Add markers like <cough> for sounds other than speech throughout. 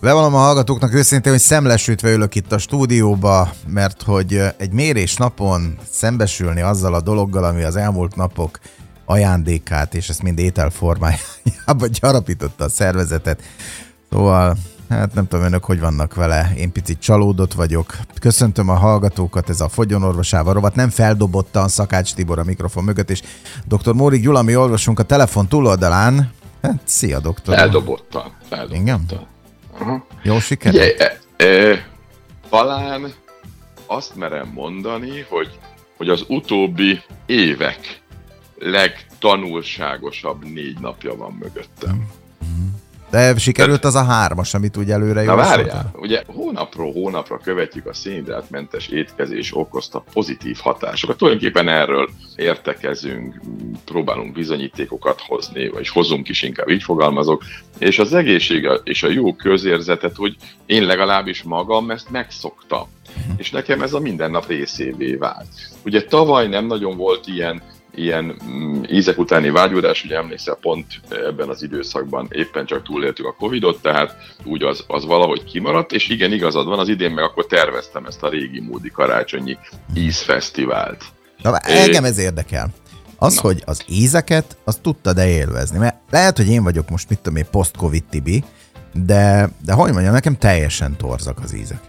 Bevallom a hallgatóknak őszintén, hogy szemlesütve ülök itt a stúdióba, mert hogy egy mérés napon szembesülni azzal a dologgal, ami az elmúlt napok ajándékát, és ezt mind ételformájába <laughs> gyarapította a szervezetet. Szóval, hát nem tudom önök, hogy vannak vele, én picit csalódott vagyok. Köszöntöm a hallgatókat, ez a fogyonorvosával rovat, nem feldobottan Szakács Tibor a mikrofon mögött, és dr. Móri Gyula, mi olvasunk a telefon túloldalán. Hát, szia, doktor. Feldobottan. feldobottan. Igen? Uh-huh. Jó sikerült? Ugye, e, e, talán azt merem mondani, hogy, hogy az utóbbi évek legtanulságosabb négy napja van mögöttem. De sikerült az a hármas, amit úgy előre Na várjál, ugye hónapról hónapra követjük a szénhidrátmentes étkezés okozta pozitív hatásokat. Tulajdonképpen erről értekezünk, próbálunk bizonyítékokat hozni, vagy hozunk is, inkább így fogalmazok, és az egészség és a jó közérzetet, hogy én legalábbis magam ezt megszoktam. És nekem ez a mindennap részévé vált. Ugye tavaly nem nagyon volt ilyen ilyen mm, ízek utáni vágyódás, ugye emlékszel, pont ebben az időszakban éppen csak túléltük a Covidot, tehát úgy az, az valahogy kimaradt, és igen, igazad van, az idén meg akkor terveztem ezt a régi módi karácsonyi ízfesztivált. Na, engem ez érdekel. Az, Na. hogy az ízeket, azt tudtad-e élvezni? Mert lehet, hogy én vagyok most, mit tudom én, post-covid tibi, de, de hogy mondjam, nekem teljesen torzak az ízek.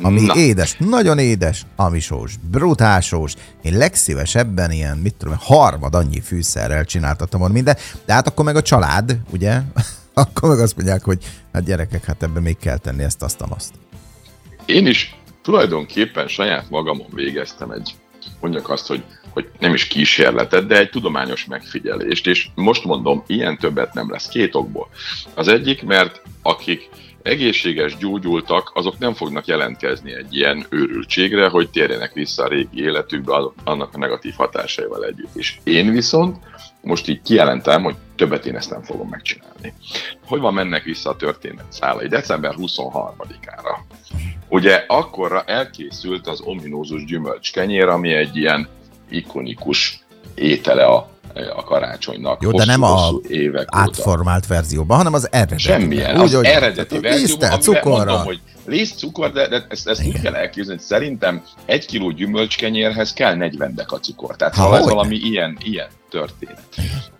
Ami Na. édes, nagyon édes, ami sós, brutál sós. Én legszívesebben ilyen, mit tudom, harmad annyi fűszerrel csináltatom volna minden, de hát akkor meg a család, ugye? <laughs> akkor meg azt mondják, hogy hát gyerekek, hát ebben még kell tenni ezt, azt, azt. Én is tulajdonképpen saját magamon végeztem egy, mondjak azt, hogy, hogy nem is kísérletet, de egy tudományos megfigyelést, és most mondom, ilyen többet nem lesz két okból. Az egyik, mert akik egészséges gyógyultak, azok nem fognak jelentkezni egy ilyen őrültségre, hogy térjenek vissza a régi életükbe annak a negatív hatásaival együtt. És én viszont most így kijelentem, hogy többet én ezt nem fogom megcsinálni. Hogy van mennek vissza a történet szálai? December 23-ára. Ugye akkorra elkészült az ominózus gyümölcskenyér, ami egy ilyen ikonikus étele a a karácsonynak. Jó, de nem a évek átformált óta. verzióban, hanem az eredeti. Semmilyen, az úgy, eredeti verzióban, amiben cukorra. mondom, hogy liszt, cukor, de, de ezt, ezt úgy kell elképzelni, szerintem egy kiló gyümölcskenyérhez kell 40 deka cukor. Tehát ha, ez valami ilyen, ilyen történet.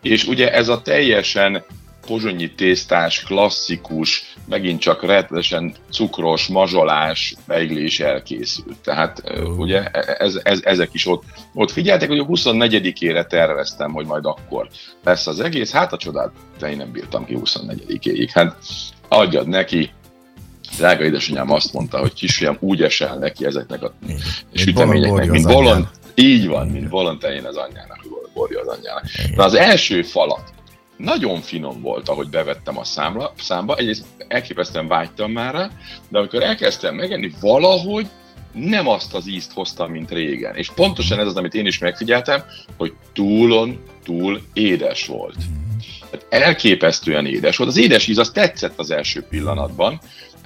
És ugye ez a teljesen pozsonyi tésztás, klasszikus, megint csak rettenesen cukros, mazsolás beiglés elkészült. Tehát uh. ugye ez, ez, ezek is ott, ott figyeltek, hogy a 24-ére terveztem, hogy majd akkor lesz az egész. Hát a csodát, de én nem bírtam ki 24-éig. Hát adjad neki, drága édesanyám azt mondta, hogy kisfiam, úgy esel neki ezeknek a süteményeknek, mint bolond, így van, mint bolond az anyjának, borja az anyjának. Na az első falat, nagyon finom volt, ahogy bevettem a számla, számba. Egyrészt elképesztően vágytam már rá, de amikor elkezdtem megenni, valahogy nem azt az ízt hoztam, mint régen. És pontosan ez az, amit én is megfigyeltem, hogy túlon túl édes volt. Hát elképesztően édes volt. Az édes íz az tetszett az első pillanatban,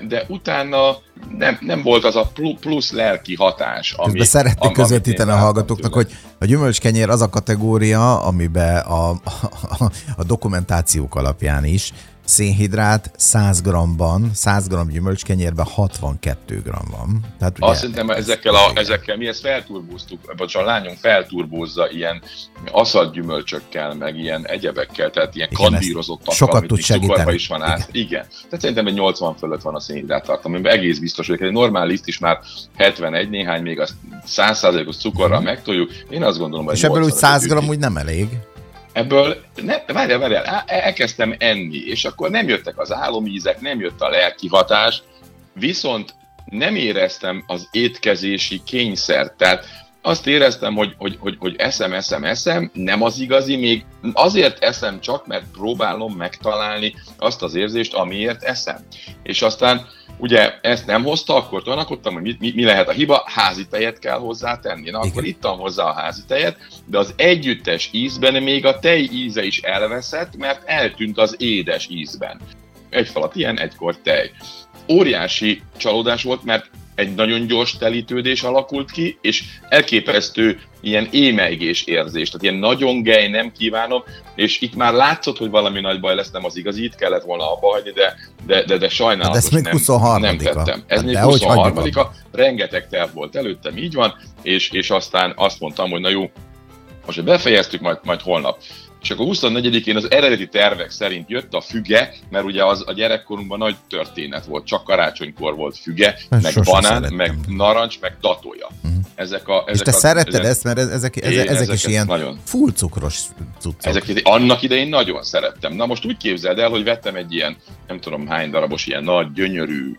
de utána nem, nem volt az a plusz lelki hatás, ami... De szeretnék közvetíteni a hallgatóknak, hogy a gyümölcskenyér az a kategória, amiben a, a, a dokumentációk alapján is szénhidrát 100 g-ban, 100 g gyümölcskenyérben 62 g van. Tehát ugye, Azt szerintem ezekkel, a, ezekkel mi ezt felturbóztuk, vagy a lányom felturbózza ilyen aszalt gyümölcsökkel, meg ilyen egyebekkel, tehát ilyen Igen, kandírozottakkal, sokat tud segíteni. is van át. Igen. Igen. Tehát szerintem egy 80 fölött van a szénhidrát tartalom, amiben egész biztos, hogy egy normál liszt is már 71 néhány, még azt 100%-os cukorral uh-huh. megtoljuk. Én azt gondolom, hogy És ebből úgy 100 g úgy nem elég ebből, ne, várjál, várjál, elkezdtem enni, és akkor nem jöttek az álomízek, nem jött a lelki hatás, viszont nem éreztem az étkezési kényszert, tehát azt éreztem, hogy, hogy, hogy, hogy eszem, eszem, eszem, nem az igazi, még azért eszem csak, mert próbálom megtalálni azt az érzést, amiért eszem. És aztán ugye ezt nem hozta, akkor tanakodtam, hogy mi, mi, mi lehet a hiba, házi tejet kell hozzátenni. Na, Igen. akkor ittam hozzá a házi tejet, de az együttes ízben még a tej íze is elveszett, mert eltűnt az édes ízben. Egy falat ilyen, egykor tej. Óriási csalódás volt, mert egy nagyon gyors telítődés alakult ki, és elképesztő ilyen émeigés érzés, tehát ilyen nagyon gej, nem kívánom, és itt már látszott, hogy valami nagy baj lesz, nem az igazi, itt kellett volna abba hagyni, de, de, de, de sajnálatos, hát ez még 23 nem, nem tettem. Ez hát még 23 a rengeteg terv volt előttem, így van, és, és aztán azt mondtam, hogy na jó, most befejeztük, majd, majd holnap és akkor 24-én az eredeti tervek szerint jött a füge, mert ugye az a gyerekkorunkban nagy történet volt, csak karácsonykor volt füge, Ezt meg banán, szerettem. meg narancs, meg datója. Uh-huh. Ezek a, ezek és te a, szeretted ezek, ezt, mert ezek, ezek, ezek is ilyen nagyon, full cukros cuccok. Ezek, annak idején nagyon szerettem. Na most úgy képzeld el, hogy vettem egy ilyen, nem tudom hány darabos ilyen nagy, gyönyörű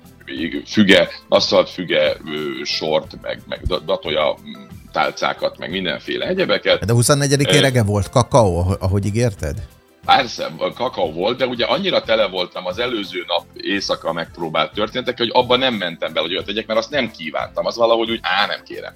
füge, asztalt füge sort, meg, meg datolja tálcákat, meg mindenféle egyebeket. De 24-én reggel volt kakaó, ahogy ígérted? Persze, kakaó volt, de ugye annyira tele voltam az előző nap éjszaka megpróbált történetek, hogy abban nem mentem bele, hogy olyat tegyek, mert azt nem kívántam. Az valahogy úgy, á, nem kérem.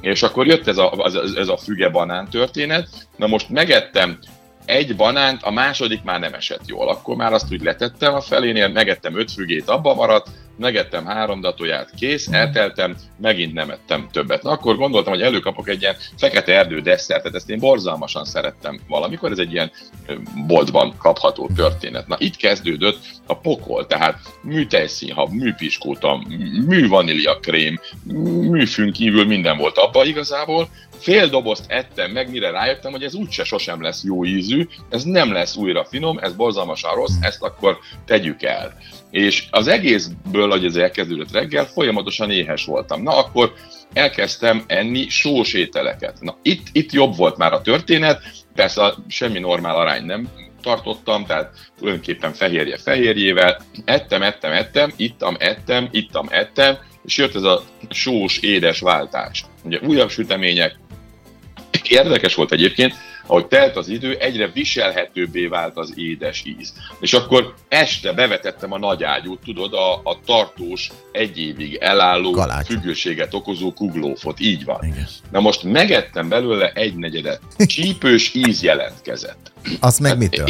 És akkor jött ez a, az, ez a füge banán történet. Na most megettem egy banánt, a második már nem esett jól. Akkor már azt úgy letettem a felénél, megettem öt fügét, abba maradt, megettem három datóját, kész, elteltem, megint nem ettem többet. Na, akkor gondoltam, hogy előkapok egy ilyen fekete erdő desszertet, ezt én borzalmasan szerettem valamikor, ez egy ilyen boltban kapható történet. Na, itt kezdődött a pokol, tehát műtejszínhab, műpiskóta, művanília krém, műfünk kívül minden volt abba igazából, fél dobozt ettem meg, mire rájöttem, hogy ez úgyse sosem lesz jó ízű, ez nem lesz újra finom, ez borzalmasan rossz, ezt akkor tegyük el. És az egészből, hogy ez elkezdődött reggel, folyamatosan éhes voltam. Na akkor elkezdtem enni sós ételeket. Na itt, itt jobb volt már a történet, persze semmi normál arány nem tartottam, tehát tulajdonképpen fehérje fehérjével, ettem, ettem, ettem, ittam, ettem, ittam, ettem, és jött ez a sós, édes váltás. Ugye újabb sütemények, érdekes volt egyébként, ahogy telt az idő, egyre viselhetőbbé vált az édes íz. És akkor este bevetettem a nagy ágyút, tudod, a, a tartós, egy évig elálló, Galács. függőséget okozó kuglófot, így van. Igen. Na most megettem belőle egy negyedet, <laughs> csípős íz jelentkezett. Azt meg hát, mitől?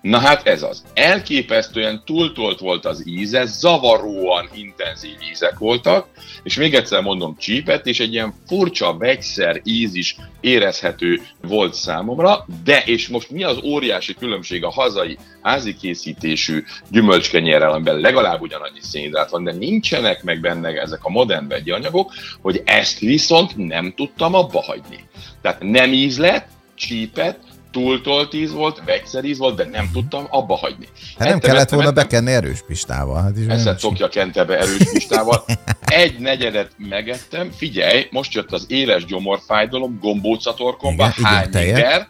Na hát ez az. Elképesztően túltolt volt az íze, zavaróan intenzív ízek voltak, és még egyszer mondom csípet, és egy ilyen furcsa vegyszer íz is érezhető volt számomra, de és most mi az óriási különbség a hazai házi készítésű gyümölcskenyérrel, amiben legalább ugyanannyi szénhidrát van, de nincsenek meg benne ezek a modern vegyi anyagok, hogy ezt viszont nem tudtam abba hagyni. Tehát nem íz lett, csípet, túltolt íz volt, vegyszeríz volt, de nem tudtam abba hagyni. Hát nem kellett volna bekenni erős pistával. Hát is Ezt szokja kente be erős pistával. Egy negyedet megettem, figyelj, most jött az éles gyomorfájdalom, gombócatorkomba, hány liter,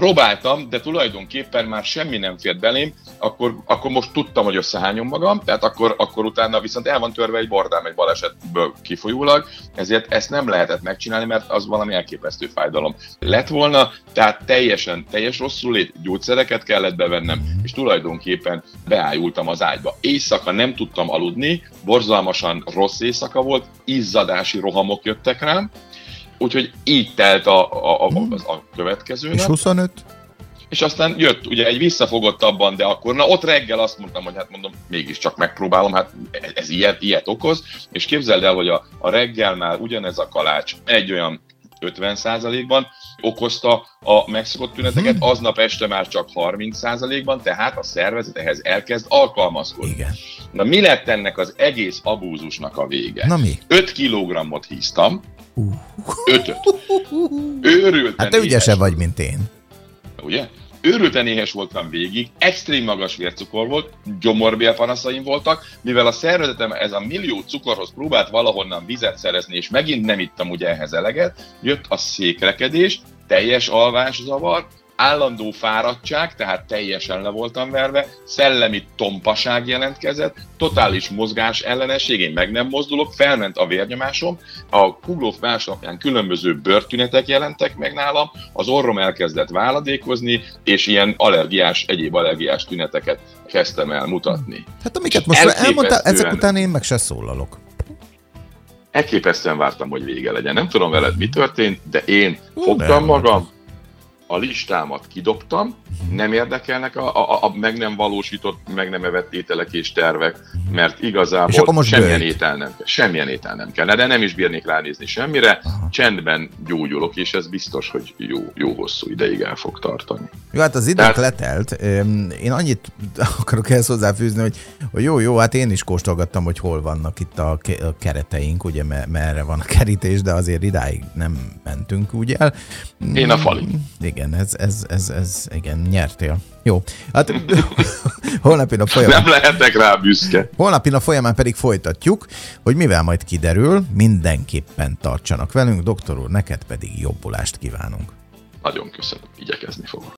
Próbáltam, de tulajdonképpen már semmi nem fért belém, akkor, akkor most tudtam, hogy összehányom magam, tehát akkor, akkor utána viszont el van törve egy bordám egy balesetből kifolyólag, ezért ezt nem lehetett megcsinálni, mert az valami elképesztő fájdalom lett volna, tehát teljesen, teljes rosszul lét, gyógyszereket kellett bevennem, és tulajdonképpen beájultam az ágyba. Éjszaka nem tudtam aludni, borzalmasan rossz éjszaka volt, izzadási rohamok jöttek rám, Úgyhogy így telt a, a, a, hmm. az a következő És 25? És aztán jött ugye egy visszafogottabban, de akkor na ott reggel azt mondtam, hogy hát mondom, mégiscsak megpróbálom, hát ez ilyet, ilyet okoz, és képzeld el, hogy a, a reggel már ugyanez a kalács egy olyan 50%-ban okozta a megszokott tüneteket, hmm. aznap este már csak 30%-ban, tehát a szervezet ehhez elkezd alkalmazkodni. Igen. Na mi lett ennek az egész abúzusnak a vége? Na mi? 5 kilogramot híztam, Ötöt. Őrülten Hát te ügyesebb vagy, mint én. Ugye? Őrülten éhes voltam végig, extrém magas vércukor volt, gyomorbélpanaszaim voltak, mivel a szervezetem ez a millió cukorhoz próbált valahonnan vizet szerezni, és megint nem ittam ugye ehhez eleget, jött a székrekedés, teljes alvászavar, állandó fáradtság, tehát teljesen le voltam verve, szellemi tompaság jelentkezett, totális mozgás ellenesség, én meg nem mozdulok, felment a vérnyomásom, a Kuglóf másnapján különböző bőrtünetek jelentek meg nálam, az orrom elkezdett váladékozni, és ilyen allergiás, egyéb allergiás tüneteket kezdtem el mutatni. Hát amiket most elmondtál, ezek után én meg se szólalok elképesztően vártam, hogy vége legyen. Nem tudom veled, mi történt, de én fogtam magam, a listámat kidobtam, nem érdekelnek a, a, a meg nem valósított, meg nem evett ételek és tervek, mert igazából és most semmilyen bőjt. étel nem kell. Semmilyen étel nem kell, de nem is bírnék ránézni semmire, Aha. csendben gyógyulok, és ez biztos, hogy jó, jó hosszú ideig el fog tartani. Jó, hát az idők Tehát... letelt. Én annyit <laughs> akarok ezt hozzáfűzni, hogy, hogy jó, jó, hát én is kóstolgattam, hogy hol vannak itt a kereteink, ugye merre van a kerítés, de azért idáig nem mentünk úgy el. Én a fali. Igen, ez, ez, ez, ez igen, nyertél. Jó. Hát <laughs> holnapi a folyamán... Nem lehetek rá büszke. Holnapi a folyamán pedig folytatjuk, hogy mivel majd kiderül, mindenképpen tartsanak velünk. Doktor úr, neked pedig jobbulást kívánunk. Nagyon köszönöm, igyekezni fogok.